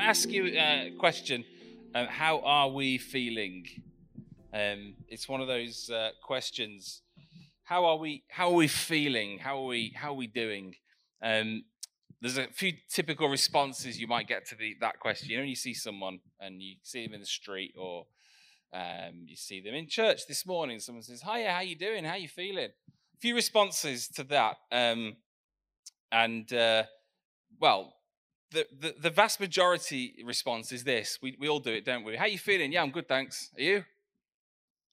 Ask you a question, um, how are we feeling? Um, it's one of those uh, questions. How are we? How are we feeling? How are we? How are we doing? Um, there's a few typical responses you might get to the, that question. You know, you see someone and you see them in the street, or um, you see them in church this morning. Someone says, "Hiya, how you doing? How you feeling?" A few responses to that, um, and uh, well, the, the, vast majority response is this. We, we all do it, don't we? How you feeling? Yeah, I'm good, thanks. Are you?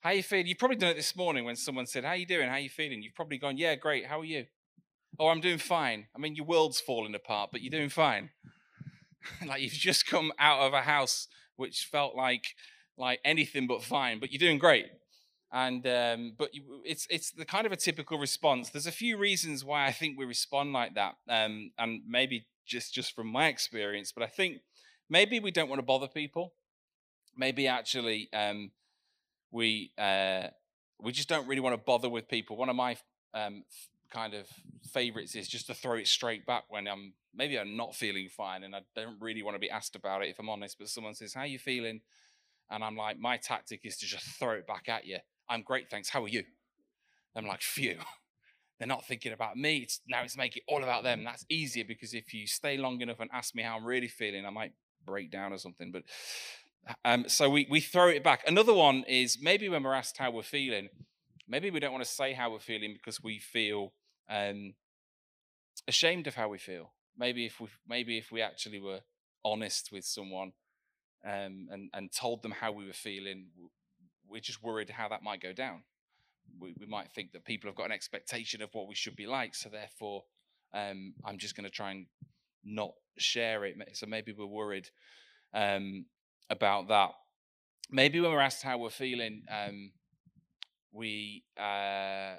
How you feeling? You've probably done it this morning when someone said, How you doing? How you feeling? You've probably gone, Yeah, great. How are you? Oh, I'm doing fine. I mean, your world's falling apart, but you're doing fine. like you've just come out of a house which felt like like anything but fine, but you're doing great. And um, but you, it's it's the kind of a typical response. There's a few reasons why I think we respond like that, um, and maybe just just from my experience. But I think maybe we don't want to bother people. Maybe actually um, we uh, we just don't really want to bother with people. One of my um, kind of favorites is just to throw it straight back when I'm maybe I'm not feeling fine and I don't really want to be asked about it if I'm honest. But someone says, "How you feeling?" and I'm like, my tactic is to just throw it back at you. I'm great, thanks. How are you? I'm like, phew. They're not thinking about me. It's now it's making it all about them. That's easier because if you stay long enough and ask me how I'm really feeling, I might break down or something. But um, so we we throw it back. Another one is maybe when we're asked how we're feeling, maybe we don't want to say how we're feeling because we feel um, ashamed of how we feel. Maybe if we maybe if we actually were honest with someone um, and and told them how we were feeling, we're just worried how that might go down we, we might think that people have got an expectation of what we should be like. So therefore, um, I'm just going to try and not share it. So maybe we're worried um, about that. Maybe when we're asked how we're feeling, um, we uh,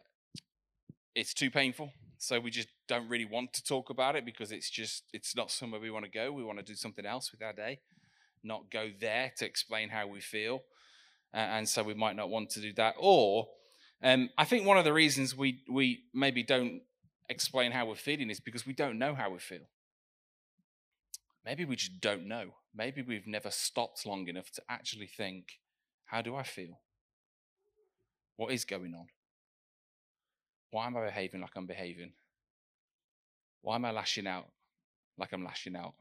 it's too painful. So we just don't really want to talk about it because it's just it's not somewhere we want to go. We want to do something else with our day, not go there to explain how we feel. Uh, and so we might not want to do that. Or um, I think one of the reasons we, we maybe don't explain how we're feeling is because we don't know how we feel. Maybe we just don't know. Maybe we've never stopped long enough to actually think, how do I feel? What is going on? Why am I behaving like I'm behaving? Why am I lashing out like I'm lashing out?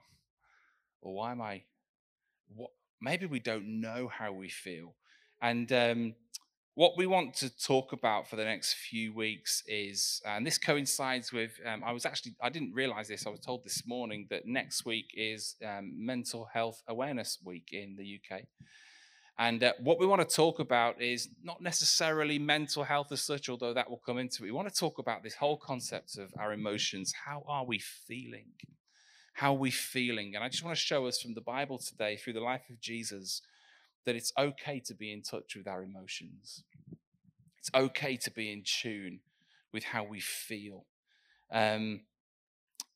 Or why am I what maybe we don't know how we feel. And um, what we want to talk about for the next few weeks is, and this coincides with, um, I was actually, I didn't realize this, I was told this morning that next week is um, Mental Health Awareness Week in the UK. And uh, what we want to talk about is not necessarily mental health as such, although that will come into it. We want to talk about this whole concept of our emotions. How are we feeling? How are we feeling? And I just want to show us from the Bible today, through the life of Jesus, that it's okay to be in touch with our emotions. It's okay to be in tune with how we feel. Um,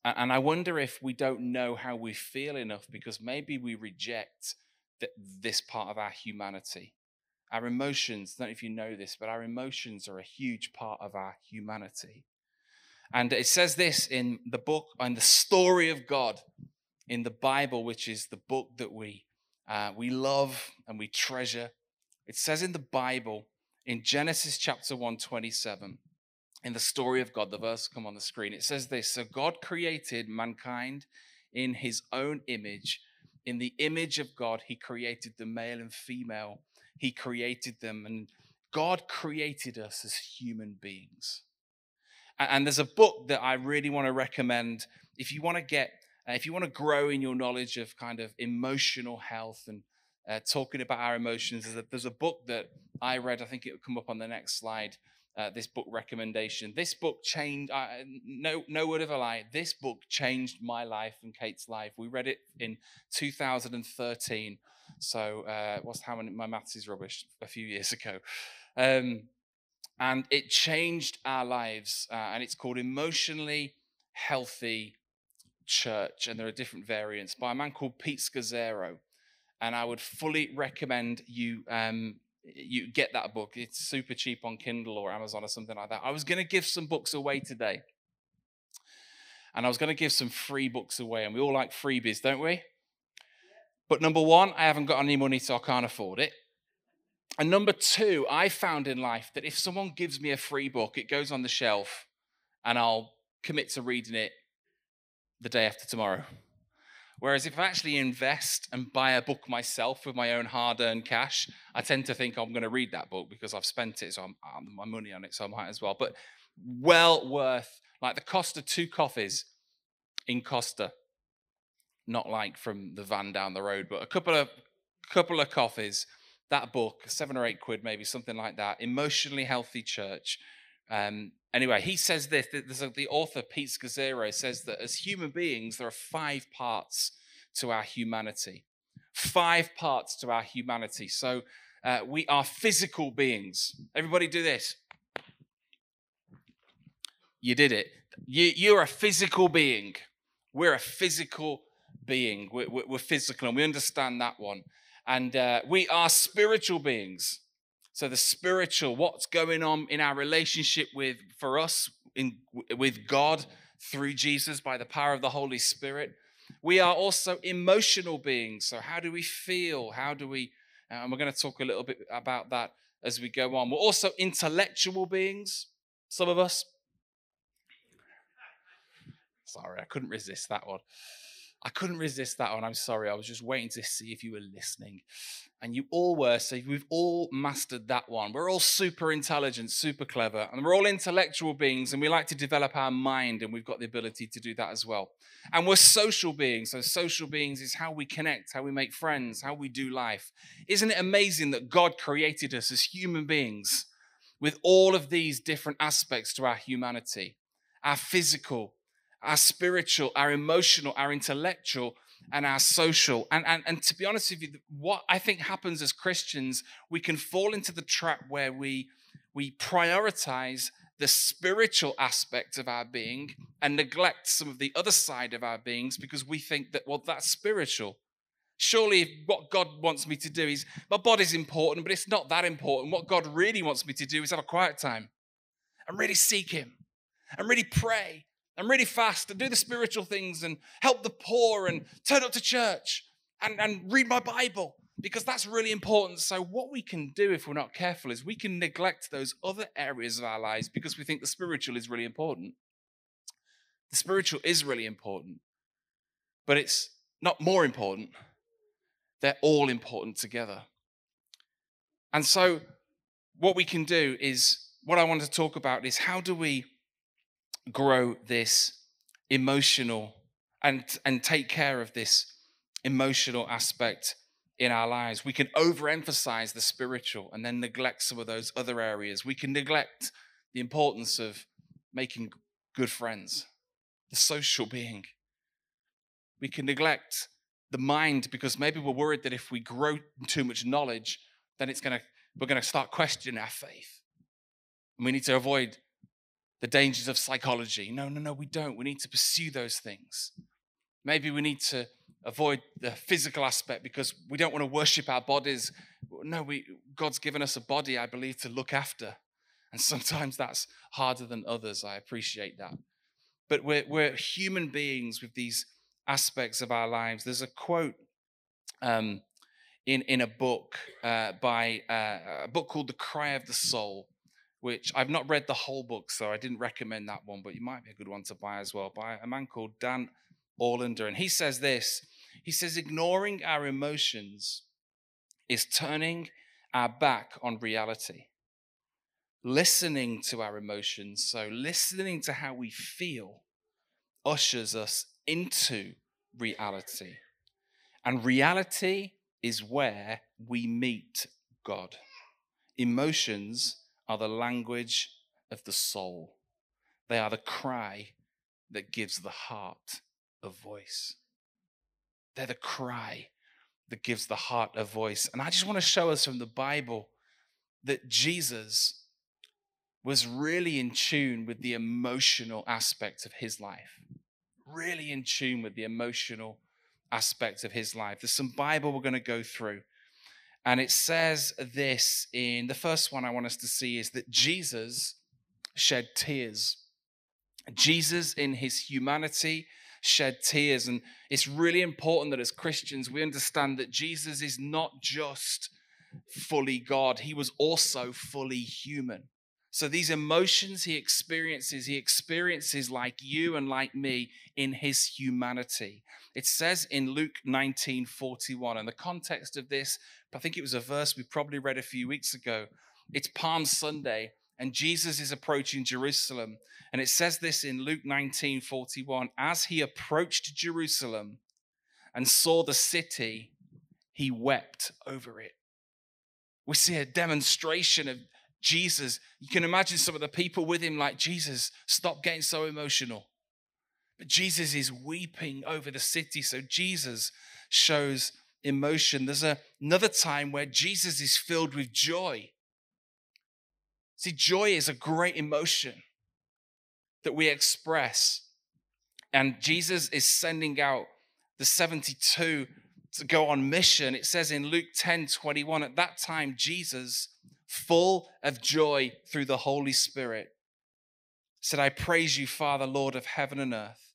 and I wonder if we don't know how we feel enough because maybe we reject this part of our humanity. Our emotions, I don't know if you know this, but our emotions are a huge part of our humanity. And it says this in the book, in the story of God in the Bible, which is the book that we uh, we love and we treasure. It says in the Bible, in Genesis chapter 127, in the story of God, the verse come on the screen, it says this So God created mankind in his own image. In the image of God, he created the male and female. He created them, and God created us as human beings. And there's a book that I really want to recommend if you want to get uh, if you want to grow in your knowledge of kind of emotional health and uh, talking about our emotions, there's a, there's a, book that I read. I think it will come up on the next slide. Uh, this book recommendation. This book changed. No, no word of a lie. This book changed my life and Kate's life. We read it in 2013. So, uh, what's how many? My maths is rubbish. A few years ago, um, and it changed our lives. Uh, and it's called Emotionally Healthy church, and there are different variants, by a man called Pete Scazzero. And I would fully recommend you um, you get that book. It's super cheap on Kindle or Amazon or something like that. I was going to give some books away today. And I was going to give some free books away. And we all like freebies, don't we? But number one, I haven't got any money, so I can't afford it. And number two, I found in life that if someone gives me a free book, it goes on the shelf and I'll commit to reading it the day after tomorrow. Whereas if I actually invest and buy a book myself with my own hard earned cash, I tend to think I'm going to read that book because I've spent it, so I'm, I'm my money on it, so I might as well. But well worth, like the cost of two coffees in Costa, not like from the van down the road, but a couple of couple of coffees that book, seven or eight quid, maybe something like that. Emotionally healthy church. Um, anyway, he says this. A, the author Pete Scazzero says that as human beings, there are five parts to our humanity. Five parts to our humanity. So uh, we are physical beings. Everybody, do this. You did it. You, you're a physical being. We're a physical being. We're, we're, physical, and we understand that one. And uh, we are spiritual beings. So the spiritual, what's going on in our relationship with, for us, in, with God through Jesus by the power of the Holy Spirit. We are also emotional beings. So how do we feel? How do we, uh, and we're going to talk a little bit about that as we go on. We're also intellectual beings, some of us. Sorry, I couldn't resist that one. I couldn't resist that one. I'm sorry. I was just waiting to see if you were listening. And you all were. So we've all mastered that one. We're all super intelligent, super clever, and we're all intellectual beings, and we like to develop our mind, and we've got the ability to do that as well. And we're social beings. So, social beings is how we connect, how we make friends, how we do life. Isn't it amazing that God created us as human beings with all of these different aspects to our humanity? Our physical, our spiritual, our emotional, our intellectual, and our social. And, and, and to be honest with you, what I think happens as Christians, we can fall into the trap where we, we prioritize the spiritual aspect of our being and neglect some of the other side of our beings because we think that, well, that's spiritual. Surely, what God wants me to do is my body's important, but it's not that important. What God really wants me to do is have a quiet time and really seek Him and really pray and really fast and do the spiritual things and help the poor and turn up to church and, and read my Bible because that's really important. So, what we can do if we're not careful is we can neglect those other areas of our lives because we think the spiritual is really important. The spiritual is really important, but it's not more important. They're all important together. And so, what we can do is what I want to talk about is how do we grow this emotional and, and take care of this emotional aspect in our lives. We can overemphasize the spiritual and then neglect some of those other areas. We can neglect the importance of making good friends, the social being. We can neglect the mind because maybe we're worried that if we grow too much knowledge, then it's to we're to start questioning our faith. And we need to avoid the dangers of psychology. No, no, no, we don't. We need to pursue those things. Maybe we need to avoid the physical aspect because we don't want to worship our bodies. No, we, God's given us a body, I believe, to look after. And sometimes that's harder than others. I appreciate that. But we're, we're human beings with these aspects of our lives. There's a quote um, in, in a book uh, by uh, a book called The Cry of the Soul which I've not read the whole book, so I didn't recommend that one, but it might be a good one to buy as well, by a man called Dan Allender. And he says this He says, ignoring our emotions is turning our back on reality. Listening to our emotions, so listening to how we feel, ushers us into reality. And reality is where we meet God. Emotions are the language of the soul. They are the cry that gives the heart a voice. They're the cry that gives the heart a voice. And I just want to show us from the Bible that Jesus was really in tune with the emotional aspect of his life. Really in tune with the emotional aspect of his life. There's some Bible we're going to go through. And it says this in the first one I want us to see is that Jesus shed tears. Jesus, in his humanity, shed tears. And it's really important that as Christians, we understand that Jesus is not just fully God, he was also fully human. So these emotions he experiences, he experiences like you and like me in his humanity. It says in Luke 19 41, and the context of this, I think it was a verse we probably read a few weeks ago. It's Palm Sunday, and Jesus is approaching Jerusalem. And it says this in Luke 19 41 As he approached Jerusalem and saw the city, he wept over it. We see a demonstration of Jesus. You can imagine some of the people with him, like, Jesus, stop getting so emotional. But Jesus is weeping over the city. So Jesus shows emotion. There's a, another time where Jesus is filled with joy. See, joy is a great emotion that we express. And Jesus is sending out the 72 to go on mission. It says in Luke 10 21, at that time, Jesus, full of joy through the Holy Spirit, said, I praise you, Father, Lord of heaven and earth,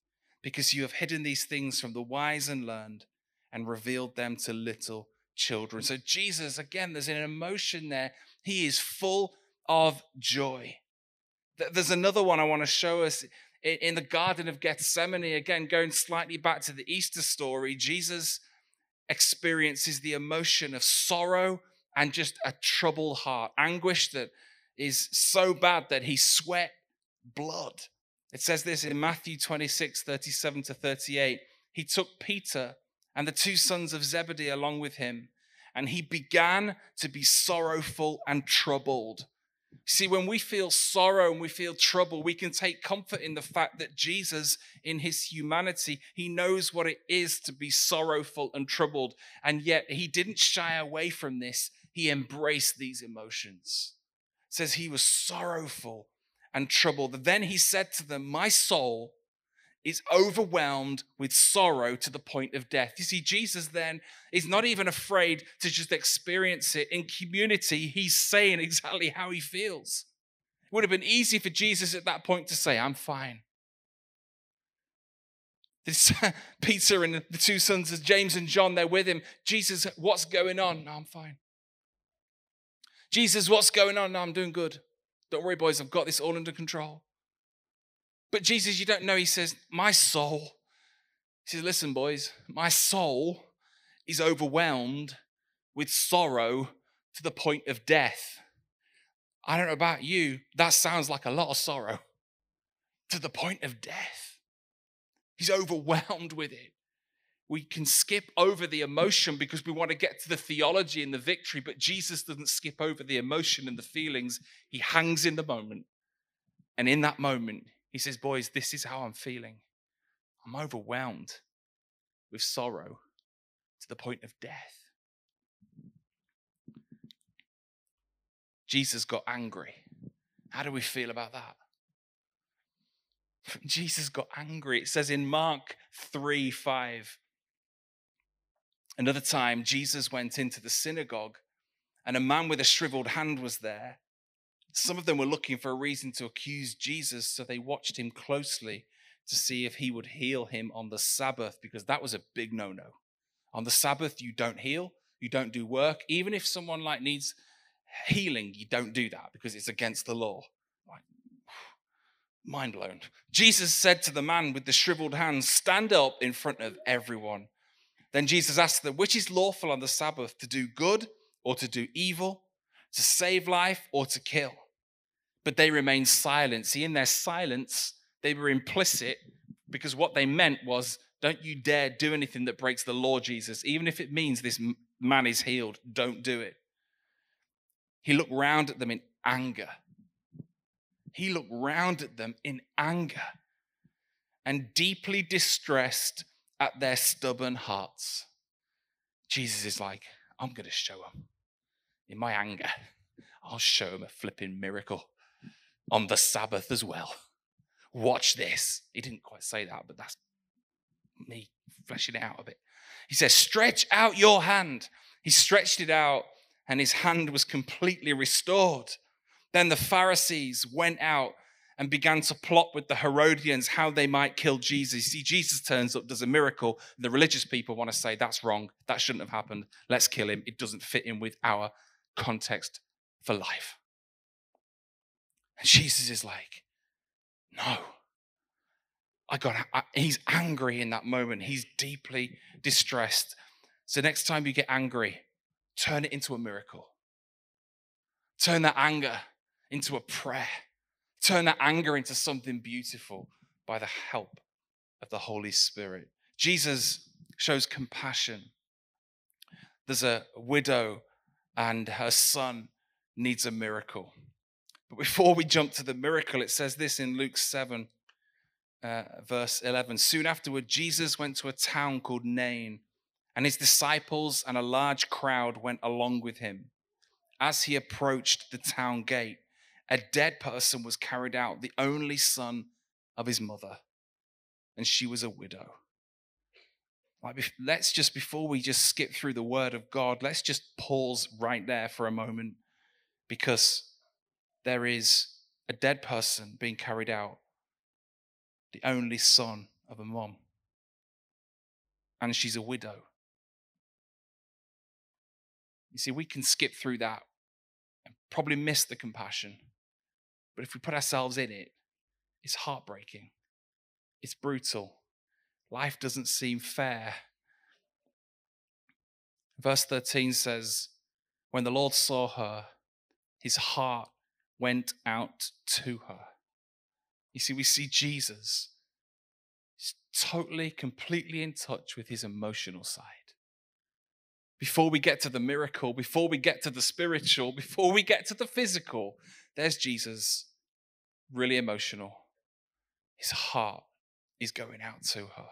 because you have hidden these things from the wise and learned and revealed them to little children. So, Jesus, again, there's an emotion there. He is full of joy. There's another one I want to show us in the Garden of Gethsemane. Again, going slightly back to the Easter story, Jesus experiences the emotion of sorrow and just a troubled heart, anguish that is so bad that he sweat blood. It says this in Matthew 26, 37 to 38. He took Peter and the two sons of Zebedee along with him, and he began to be sorrowful and troubled. See, when we feel sorrow and we feel trouble, we can take comfort in the fact that Jesus, in his humanity, he knows what it is to be sorrowful and troubled. And yet he didn't shy away from this, he embraced these emotions. It says he was sorrowful and troubled. Then he said to them, My soul is overwhelmed with sorrow to the point of death. You see, Jesus then is not even afraid to just experience it. In community, he's saying exactly how he feels. It would have been easy for Jesus at that point to say, I'm fine. This, Peter and the two sons of James and John, they're with him. Jesus, what's going on? No, I'm fine. Jesus, what's going on? No, I'm doing good. Don't worry, boys, I've got this all under control. But Jesus, you don't know, he says, My soul. He says, Listen, boys, my soul is overwhelmed with sorrow to the point of death. I don't know about you, that sounds like a lot of sorrow to the point of death. He's overwhelmed with it. We can skip over the emotion because we want to get to the theology and the victory, but Jesus doesn't skip over the emotion and the feelings. He hangs in the moment. And in that moment, he says, Boys, this is how I'm feeling. I'm overwhelmed with sorrow to the point of death. Jesus got angry. How do we feel about that? Jesus got angry. It says in Mark 3 5. Another time, Jesus went into the synagogue, and a man with a shriveled hand was there. Some of them were looking for a reason to accuse Jesus, so they watched him closely to see if he would heal him on the Sabbath, because that was a big no no. On the Sabbath, you don't heal, you don't do work. Even if someone like needs healing, you don't do that because it's against the law. Like, mind blown. Jesus said to the man with the shriveled hand, Stand up in front of everyone. Then Jesus asked them, Which is lawful on the Sabbath, to do good or to do evil, to save life or to kill? but they remained silent. See, in their silence, they were implicit because what they meant was, don't you dare do anything that breaks the law, Jesus. Even if it means this man is healed, don't do it. He looked round at them in anger. He looked round at them in anger and deeply distressed at their stubborn hearts. Jesus is like, I'm going to show them in my anger. I'll show them a flipping miracle on the Sabbath as well. Watch this. He didn't quite say that, but that's me fleshing it out a bit. He says, Stretch out your hand. He stretched it out, and his hand was completely restored. Then the Pharisees went out and began to plot with the Herodians how they might kill Jesus. See, Jesus turns up, does a miracle. The religious people want to say, that's wrong. That shouldn't have happened. Let's kill him. It doesn't fit in with our context for life. And Jesus is like, no. I got, I, he's angry in that moment. He's deeply distressed. So next time you get angry, turn it into a miracle. Turn that anger into a prayer turn that anger into something beautiful by the help of the Holy Spirit. Jesus shows compassion. There's a widow and her son needs a miracle. But before we jump to the miracle, it says this in Luke 7, uh, verse 11. Soon afterward, Jesus went to a town called Nain, and his disciples and a large crowd went along with him. As he approached the town gate, a dead person was carried out, the only son of his mother, and she was a widow. Like, let's just, before we just skip through the word of God, let's just pause right there for a moment because there is a dead person being carried out, the only son of a mom, and she's a widow. You see, we can skip through that and probably miss the compassion. But if we put ourselves in it, it's heartbreaking. It's brutal. Life doesn't seem fair. Verse 13 says, When the Lord saw her, his heart went out to her. You see, we see Jesus He's totally, completely in touch with his emotional side. Before we get to the miracle, before we get to the spiritual, before we get to the physical, there's Jesus really emotional. His heart is going out to her.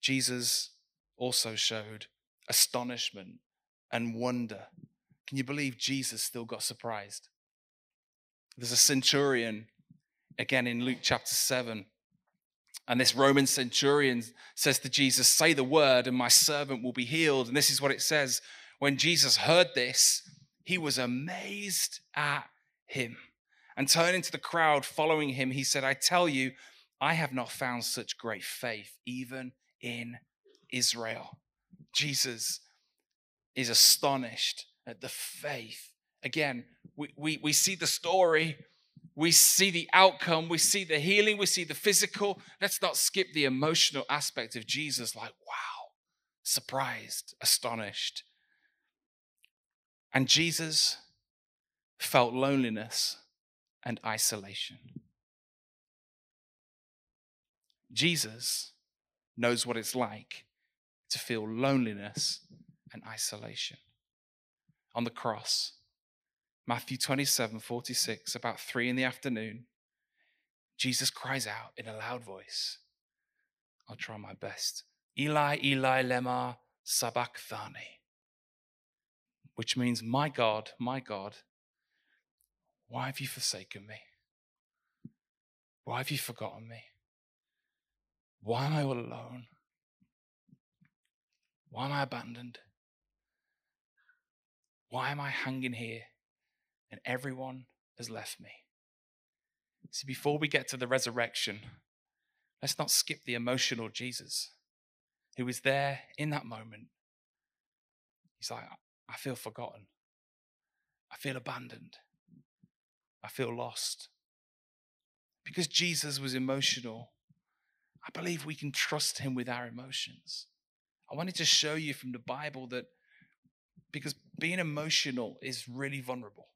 Jesus also showed astonishment and wonder. Can you believe Jesus still got surprised? There's a centurion, again in Luke chapter 7. And this Roman centurion says to Jesus, Say the word, and my servant will be healed. And this is what it says. When Jesus heard this, he was amazed at him. And turning to the crowd following him, he said, I tell you, I have not found such great faith, even in Israel. Jesus is astonished at the faith. Again, we, we, we see the story, we see the outcome, we see the healing, we see the physical. Let's not skip the emotional aspect of Jesus, like, wow, surprised, astonished. And Jesus felt loneliness and isolation. Jesus knows what it's like to feel loneliness and isolation. On the cross, Matthew 27 46, about three in the afternoon, Jesus cries out in a loud voice. I'll try my best. Eli, Eli, lema sabachthani, which means, My God, my God, why have you forsaken me? Why have you forgotten me? Why am I all alone? Why am I abandoned? Why am I hanging here and everyone has left me? See, before we get to the resurrection, let's not skip the emotional Jesus who was there in that moment. He's like, I feel forgotten. I feel abandoned. I feel lost. Because Jesus was emotional, I believe we can trust him with our emotions. I wanted to show you from the Bible that because being emotional is really vulnerable.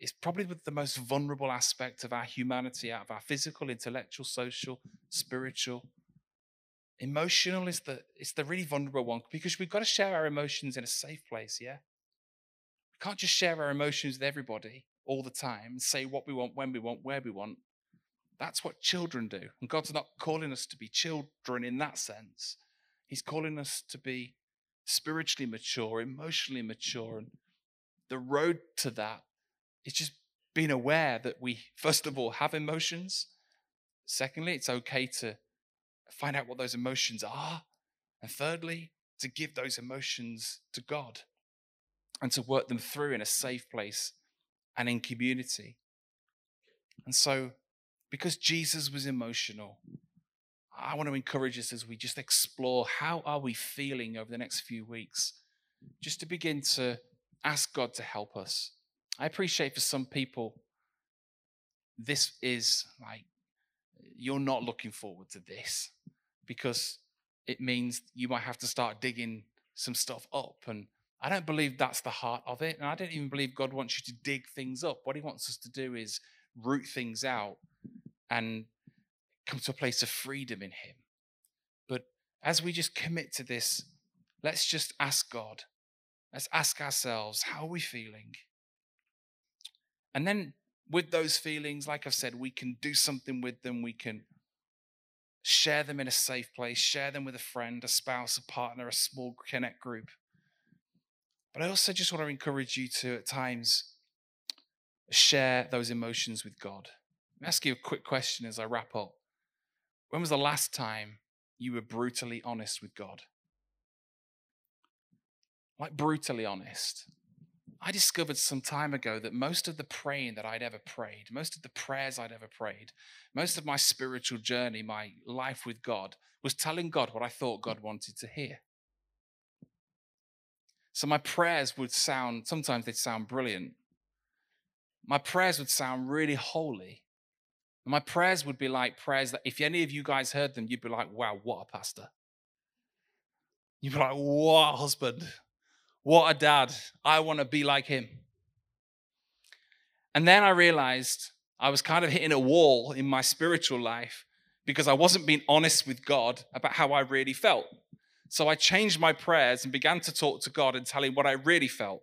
It's probably the most vulnerable aspect of our humanity out of our physical, intellectual, social, spiritual. Emotional is the it's the really vulnerable one because we've got to share our emotions in a safe place, yeah? We can't just share our emotions with everybody all the time, say what we want, when we want, where we want. That's what children do. And God's not calling us to be children in that sense. He's calling us to be spiritually mature, emotionally mature. And the road to that is just being aware that we, first of all, have emotions. Secondly, it's okay to find out what those emotions are. And thirdly, to give those emotions to God and to work them through in a safe place and in community. And so, because Jesus was emotional, I want to encourage us as we just explore how are we feeling over the next few weeks, just to begin to ask God to help us. I appreciate for some people, this is like, you're not looking forward to this because it means you might have to start digging some stuff up. And I don't believe that's the heart of it. And I don't even believe God wants you to dig things up. What He wants us to do is root things out and come to a place of freedom in Him. But as we just commit to this, let's just ask God. Let's ask ourselves, how are we feeling? And then with those feelings, like I've said, we can do something with them. We can share them in a safe place, share them with a friend, a spouse, a partner, a small connect group. But I also just want to encourage you to, at times, share those emotions with God. Let me ask you a quick question as I wrap up. When was the last time you were brutally honest with God? Like, brutally honest. I discovered some time ago that most of the praying that I'd ever prayed, most of the prayers I'd ever prayed, most of my spiritual journey, my life with God, was telling God what I thought God wanted to hear. So my prayers would sound, sometimes they'd sound brilliant. My prayers would sound really holy. My prayers would be like prayers that if any of you guys heard them, you'd be like, wow, what a pastor. You'd be like, what a husband. What a dad. I want to be like him. And then I realized I was kind of hitting a wall in my spiritual life because I wasn't being honest with God about how I really felt. So I changed my prayers and began to talk to God and tell him what I really felt.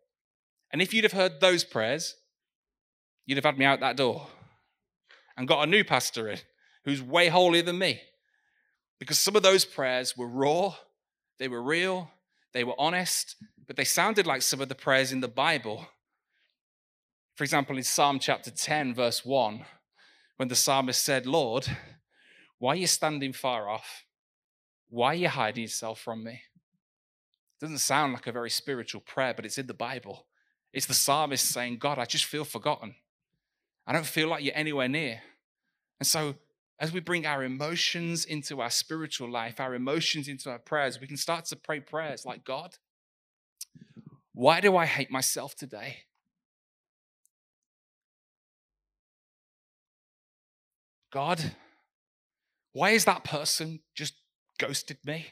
And if you'd have heard those prayers, you'd have had me out that door and got a new pastor in who's way holier than me. Because some of those prayers were raw, they were real, they were honest, but they sounded like some of the prayers in the Bible. For example, in Psalm chapter 10, verse 1, when the psalmist said, Lord, why are you standing far off? Why are you hiding yourself from me? It doesn't sound like a very spiritual prayer, but it's in the Bible. It's the psalmist saying, God, I just feel forgotten. I don't feel like you're anywhere near. And so, as we bring our emotions into our spiritual life, our emotions into our prayers, we can start to pray prayers like God, why do I hate myself today? God, why is that person just ghosted me?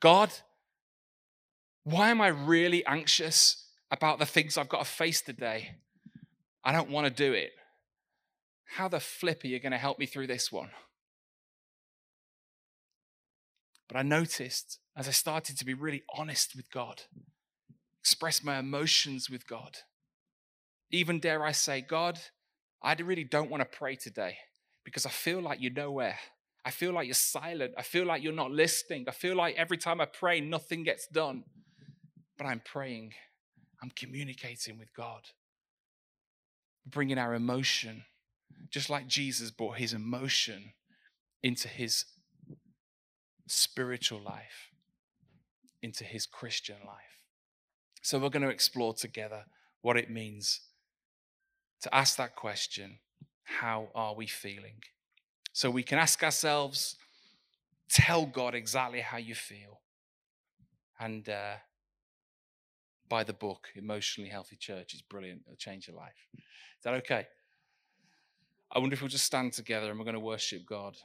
God, why am I really anxious about the things I've got to face today? I don't want to do it. How the flip are you going to help me through this one? But I noticed as I started to be really honest with God, express my emotions with God, even dare I say, God, I really don't want to pray today because I feel like you're nowhere. I feel like you're silent. I feel like you're not listening. I feel like every time I pray, nothing gets done. But I'm praying, I'm communicating with God, bringing our emotion, just like Jesus brought his emotion into his spiritual life, into his Christian life. So we're going to explore together what it means to ask that question how are we feeling? So we can ask ourselves, tell God exactly how you feel. And uh, buy the book, Emotionally Healthy Church. It's brilliant. It'll change your life. Is that okay? I wonder if we'll just stand together and we're going to worship God.